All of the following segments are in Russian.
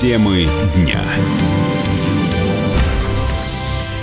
Темы дня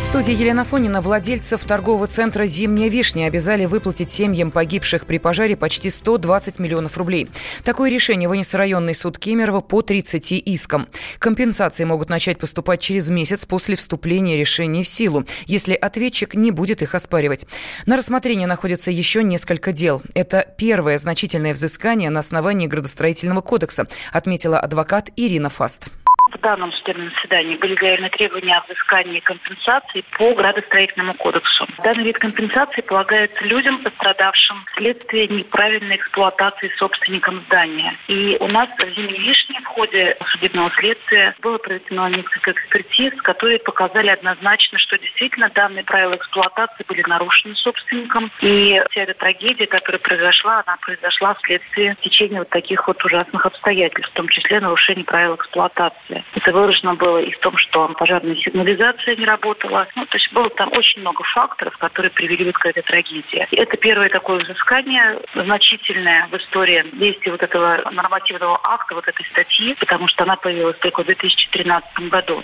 студии Елена Фонина владельцев торгового центра «Зимняя вишня» обязали выплатить семьям погибших при пожаре почти 120 миллионов рублей. Такое решение вынес районный суд Кемерово по 30 искам. Компенсации могут начать поступать через месяц после вступления решений в силу, если ответчик не будет их оспаривать. На рассмотрении находится еще несколько дел. Это первое значительное взыскание на основании градостроительного кодекса, отметила адвокат Ирина Фаст в данном судебном заседании были заявлены требования о взыскании компенсации по градостроительному кодексу. Данный вид компенсации полагается людям, пострадавшим вследствие неправильной эксплуатации собственником здания. И у нас в «Зимней вишне» в ходе судебного следствия было проведено несколько экспертиз, которые показали однозначно, что действительно данные правила эксплуатации были нарушены собственником. И вся эта трагедия, которая произошла, она произошла вследствие течения вот таких вот ужасных обстоятельств, в том числе нарушения правил эксплуатации. Это выражено было и в том, что пожарная сигнализация не работала. Ну, то есть было там очень много факторов, которые привели к этой трагедии. И это первое такое взыскание значительное в истории действия вот этого нормативного акта, вот этой статьи, потому что она появилась только в 2013 году.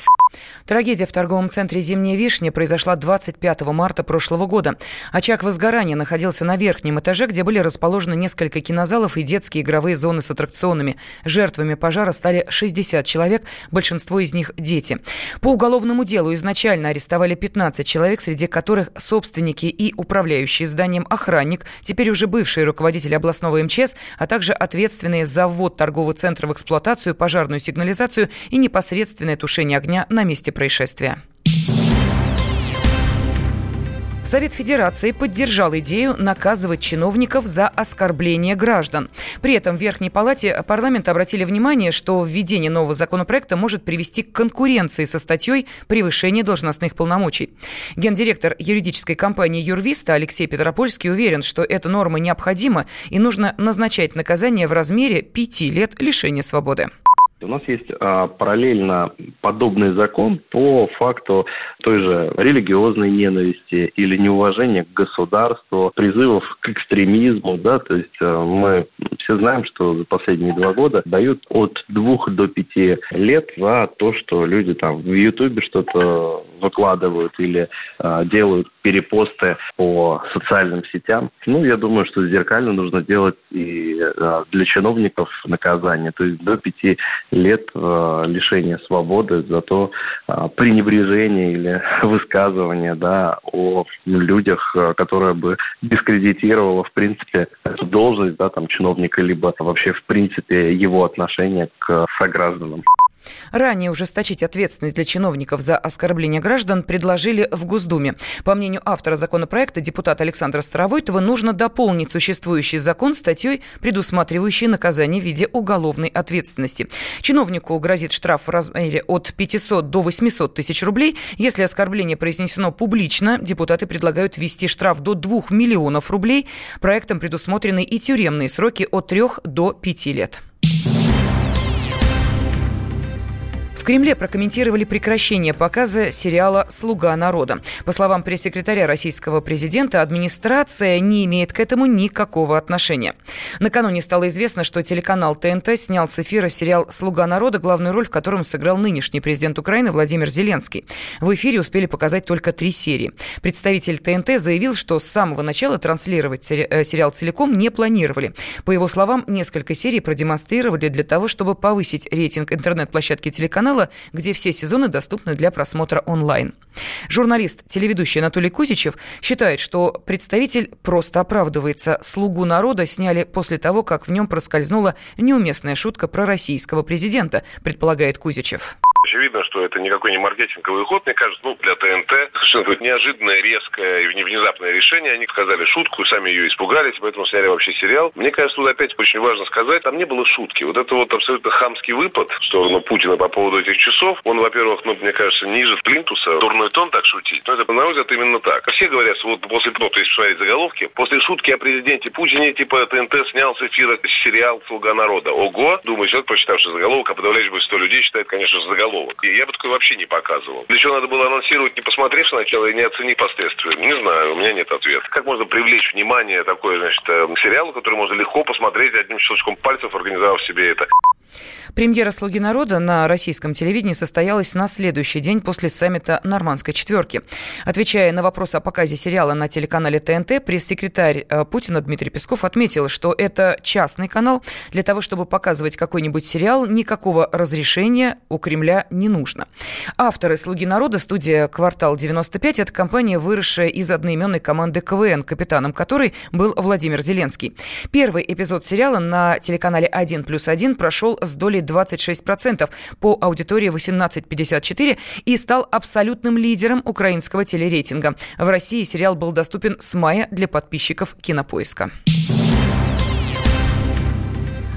Трагедия в торговом центре «Зимняя вишня» произошла 25 марта прошлого года. Очаг возгорания находился на верхнем этаже, где были расположены несколько кинозалов и детские игровые зоны с аттракционами. Жертвами пожара стали 60 человек, большинство из них – дети. По уголовному делу изначально арестовали 15 человек, среди которых собственники и управляющий зданием охранник, теперь уже бывший руководитель областного МЧС, а также ответственные за ввод торгового центра в эксплуатацию, пожарную сигнализацию и непосредственное тушение огня на месте происшествия. Совет Федерации поддержал идею наказывать чиновников за оскорбление граждан. При этом в Верхней Палате парламента обратили внимание, что введение нового законопроекта может привести к конкуренции со статьей «Превышение должностных полномочий». Гендиректор юридической компании «Юрвиста» Алексей Петропольский уверен, что эта норма необходима и нужно назначать наказание в размере пяти лет лишения свободы. У нас есть а, параллельно подобный закон по факту той же религиозной ненависти или неуважения к государству, призывов к экстремизму, да, то есть а, мы все знаем, что за последние два года дают от двух до пяти лет за то, что люди там в Ютубе что-то выкладывают или а, делают перепосты по социальным сетям. Ну, я думаю, что зеркально нужно делать и а, для чиновников наказание, то есть до пяти лет э, лишения свободы за то э, пренебрежение или высказывание да, о людях, э, которое бы дискредитировало, в принципе, эту должность да, там, чиновника, либо вообще, в принципе, его отношение к согражданам. Ранее ужесточить ответственность для чиновников за оскорбление граждан предложили в Госдуме. По мнению автора законопроекта, депутата Александра Старовойтова, нужно дополнить существующий закон статьей, предусматривающей наказание в виде уголовной ответственности. Чиновнику грозит штраф в размере от 500 до 800 тысяч рублей. Если оскорбление произнесено публично, депутаты предлагают ввести штраф до 2 миллионов рублей. Проектом предусмотрены и тюремные сроки от 3 до 5 лет. В Кремле прокомментировали прекращение показа сериала «Слуга народа». По словам пресс-секретаря российского президента, администрация не имеет к этому никакого отношения. Накануне стало известно, что телеканал ТНТ снял с эфира сериал «Слуга народа», главную роль в котором сыграл нынешний президент Украины Владимир Зеленский. В эфире успели показать только три серии. Представитель ТНТ заявил, что с самого начала транслировать э, сериал целиком не планировали. По его словам, несколько серий продемонстрировали для того, чтобы повысить рейтинг интернет-площадки телеканала канала, где все сезоны доступны для просмотра онлайн. Журналист, телеведущий Анатолий Кузичев считает, что представитель просто оправдывается. «Слугу народа» сняли после того, как в нем проскользнула неуместная шутка про российского президента, предполагает Кузичев очевидно, что это никакой не маркетинговый ход, мне кажется, ну, для ТНТ совершенно неожиданное, резкое и внезапное решение. Они сказали шутку, сами ее испугались, поэтому сняли вообще сериал. Мне кажется, тут опять очень важно сказать, там не было шутки. Вот это вот абсолютно хамский выпад в сторону Путина по поводу этих часов, он, во-первых, ну, мне кажется, ниже плинтуса, дурной тон так шутить. Но это, на мой взгляд, именно так. Все говорят, вот после, ну, то есть посмотреть заголовки, после шутки о президенте Путине, типа, ТНТ снял с эфира сериал «Слуга народа». Ого! Думаю, человек, прочитавший заголовок, а подавляющее большинство людей считает, конечно, заголовок заголовок. И я бы такой вообще не показывал. Для чего надо было анонсировать, не посмотрев сначала и не оценив последствия? Не знаю, у меня нет ответа. Как можно привлечь внимание такой, значит, э, сериалу, который можно легко посмотреть одним щелчком пальцев, организовав себе это? Премьера «Слуги народа» на российском телевидении состоялась на следующий день после саммита Нормандской четверки. Отвечая на вопрос о показе сериала на телеканале ТНТ, пресс-секретарь э, Путина Дмитрий Песков отметил, что это частный канал. Для того, чтобы показывать какой-нибудь сериал, никакого разрешения у Кремля не нужно. Авторы «Слуги народа» студия «Квартал 95» – это компания, выросшая из одноименной команды КВН, капитаном которой был Владимир Зеленский. Первый эпизод сериала на телеканале «1 плюс 1» прошел с долей 26% по аудитории 18-54 и стал абсолютным лидером украинского телерейтинга. В России сериал был доступен с мая для подписчиков «Кинопоиска».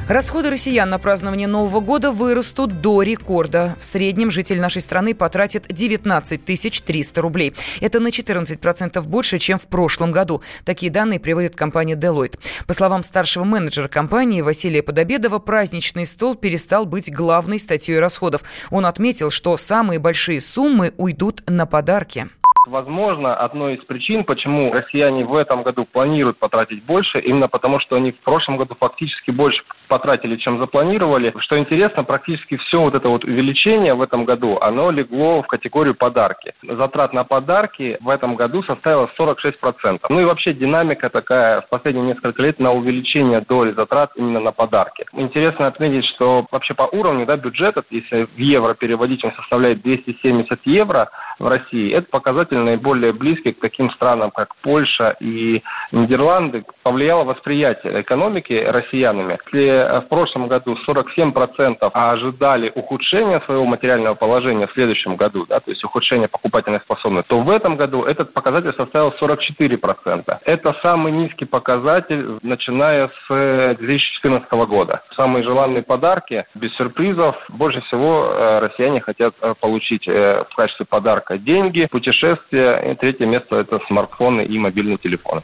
Расходы россиян на празднование Нового года вырастут до рекорда. В среднем житель нашей страны потратит 19 300 рублей. Это на 14% больше, чем в прошлом году. Такие данные приводит компания Deloitte. По словам старшего менеджера компании Василия Подобедова, праздничный стол перестал быть главной статьей расходов. Он отметил, что самые большие суммы уйдут на подарки. Возможно, одной из причин, почему россияне в этом году планируют потратить больше, именно потому, что они в прошлом году фактически больше потратили, чем запланировали. Что интересно, практически все вот это вот увеличение в этом году, оно легло в категорию подарки. Затрат на подарки в этом году составила 46%. Ну и вообще динамика такая в последние несколько лет на увеличение доли затрат именно на подарки. Интересно отметить, что вообще по уровню да, бюджета, если в евро переводить, он составляет 270 евро в России. Это показатель наиболее близкий к таким странам, как Польша и Нидерланды. Повлияло восприятие экономики россиянами. Если в прошлом году 47% ожидали ухудшения своего материального положения в следующем году, да, то есть ухудшение покупательной способности, то в этом году этот показатель составил 44%. Это самый низкий показатель, начиная с 2014 года. Самые желанные подарки, без сюрпризов, больше всего э, россияне хотят э, получить э, в качестве подарка деньги, путешествия, и третье место – это смартфоны и мобильные телефоны.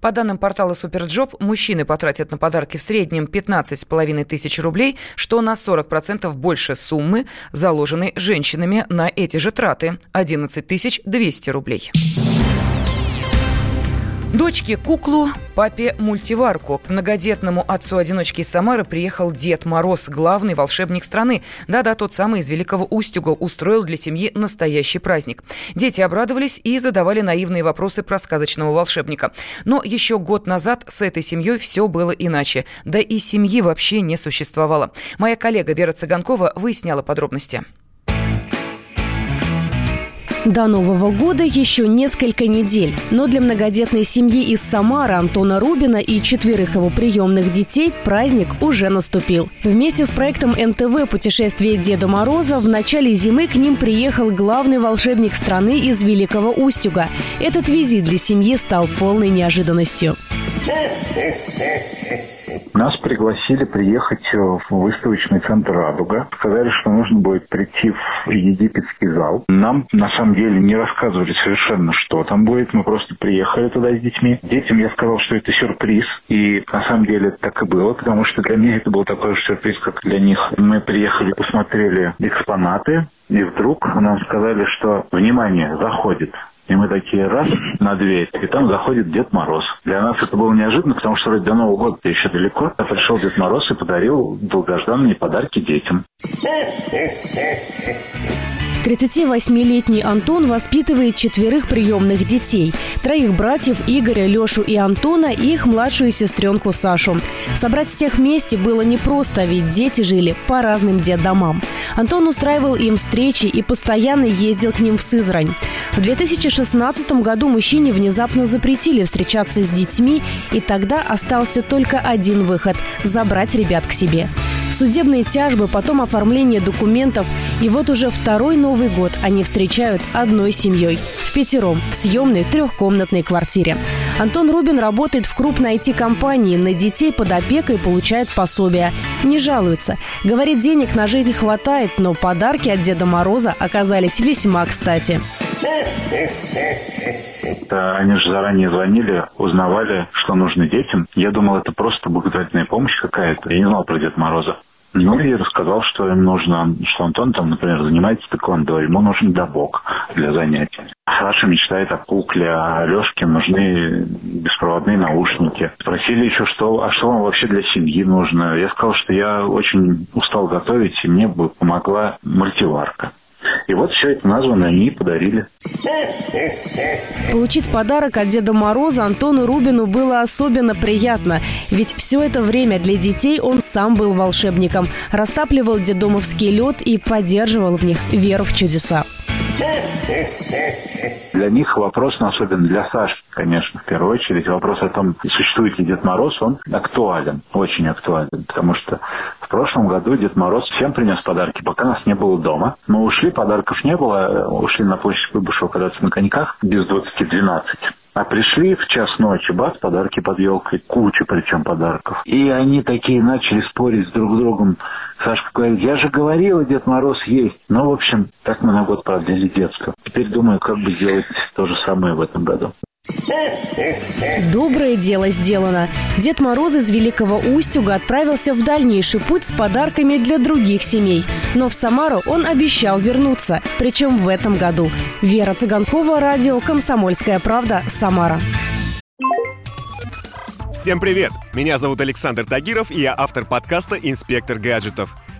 По данным портала Superjob, мужчины потратят на подарки в среднем 15,5 тысяч рублей, что на 40% больше суммы, заложенной женщинами на эти же траты – 11 200 рублей. Дочке куклу, папе мультиварку. К многодетному отцу-одиночке из Самары приехал Дед Мороз, главный волшебник страны. Да-да, тот самый из Великого Устюга устроил для семьи настоящий праздник. Дети обрадовались и задавали наивные вопросы про сказочного волшебника. Но еще год назад с этой семьей все было иначе. Да и семьи вообще не существовало. Моя коллега Вера Цыганкова выясняла подробности. До Нового года еще несколько недель. Но для многодетной семьи из Самары Антона Рубина и четверых его приемных детей праздник уже наступил. Вместе с проектом НТВ «Путешествие Деда Мороза» в начале зимы к ним приехал главный волшебник страны из Великого Устюга. Этот визит для семьи стал полной неожиданностью. Пригласили приехать в выставочный центр «Радуга». Сказали, что нужно будет прийти в египетский зал. Нам, на самом деле, не рассказывали совершенно, что там будет. Мы просто приехали туда с детьми. Детям я сказал, что это сюрприз. И на самом деле так и было, потому что для меня это был такой же сюрприз, как для них. Мы приехали, посмотрели экспонаты, и вдруг нам сказали, что, внимание, заходит и мы такие раз на дверь, и там заходит Дед Мороз. Для нас это было неожиданно, потому что вроде до Нового года еще далеко. А пришел Дед Мороз и подарил долгожданные подарки детям. 38-летний Антон воспитывает четверых приемных детей. Троих братьев Игоря, Лешу и Антона и их младшую сестренку Сашу. Собрать всех вместе было непросто, ведь дети жили по разным детдомам. Антон устраивал им встречи и постоянно ездил к ним в Сызрань. В 2016 году мужчине внезапно запретили встречаться с детьми, и тогда остался только один выход – забрать ребят к себе. Судебные тяжбы, потом оформление документов. И вот уже второй Новый год они встречают одной семьей. В пятером, в съемной трехкомнатной квартире. Антон Рубин работает в крупной IT-компании. На детей под опекой получает пособие. Не жалуется. Говорит, денег на жизнь хватает, но подарки от Деда Мороза оказались весьма кстати. Они же заранее звонили, узнавали, что нужно детям. Я думал, это просто благотворительная помощь какая-то. Я не знал про Деда Мороза. Ну и рассказал, что им нужно, что Антон там, например, занимается тэквондо, ему нужен добок для занятий. Саша мечтает о кукле, а Алешке нужны беспроводные наушники. Спросили еще, что, а что вам вообще для семьи нужно. Я сказал, что я очень устал готовить, и мне бы помогла мультиварка. И вот все это названо они и подарили. Получить подарок от Деда Мороза Антону Рубину было особенно приятно. Ведь все это время для детей он сам был волшебником. Растапливал дедомовский лед и поддерживал в них веру в чудеса. Для них вопрос, ну, особенно для Саши, конечно, в первую очередь, вопрос о том, существует ли Дед Мороз, он актуален, очень актуален, потому что прошлом году Дед Мороз всем принес подарки, пока нас не было дома. Мы ушли, подарков не было, ушли на площадь Куйбышева кататься на коньках без 20-12. А пришли в час ночи, бац, подарки под елкой, куча причем подарков. И они такие начали спорить с друг другом. Сашка говорит, я же говорила, Дед Мороз есть. Ну, в общем, так мы на год продлили детство. Теперь думаю, как бы сделать то же самое в этом году. Доброе дело сделано. Дед Мороз из Великого Устюга отправился в дальнейший путь с подарками для других семей. Но в Самару он обещал вернуться, причем в этом году. Вера Цыганкова, радио «Комсомольская правда», Самара. Всем привет! Меня зовут Александр Тагиров, и я автор подкаста «Инспектор гаджетов».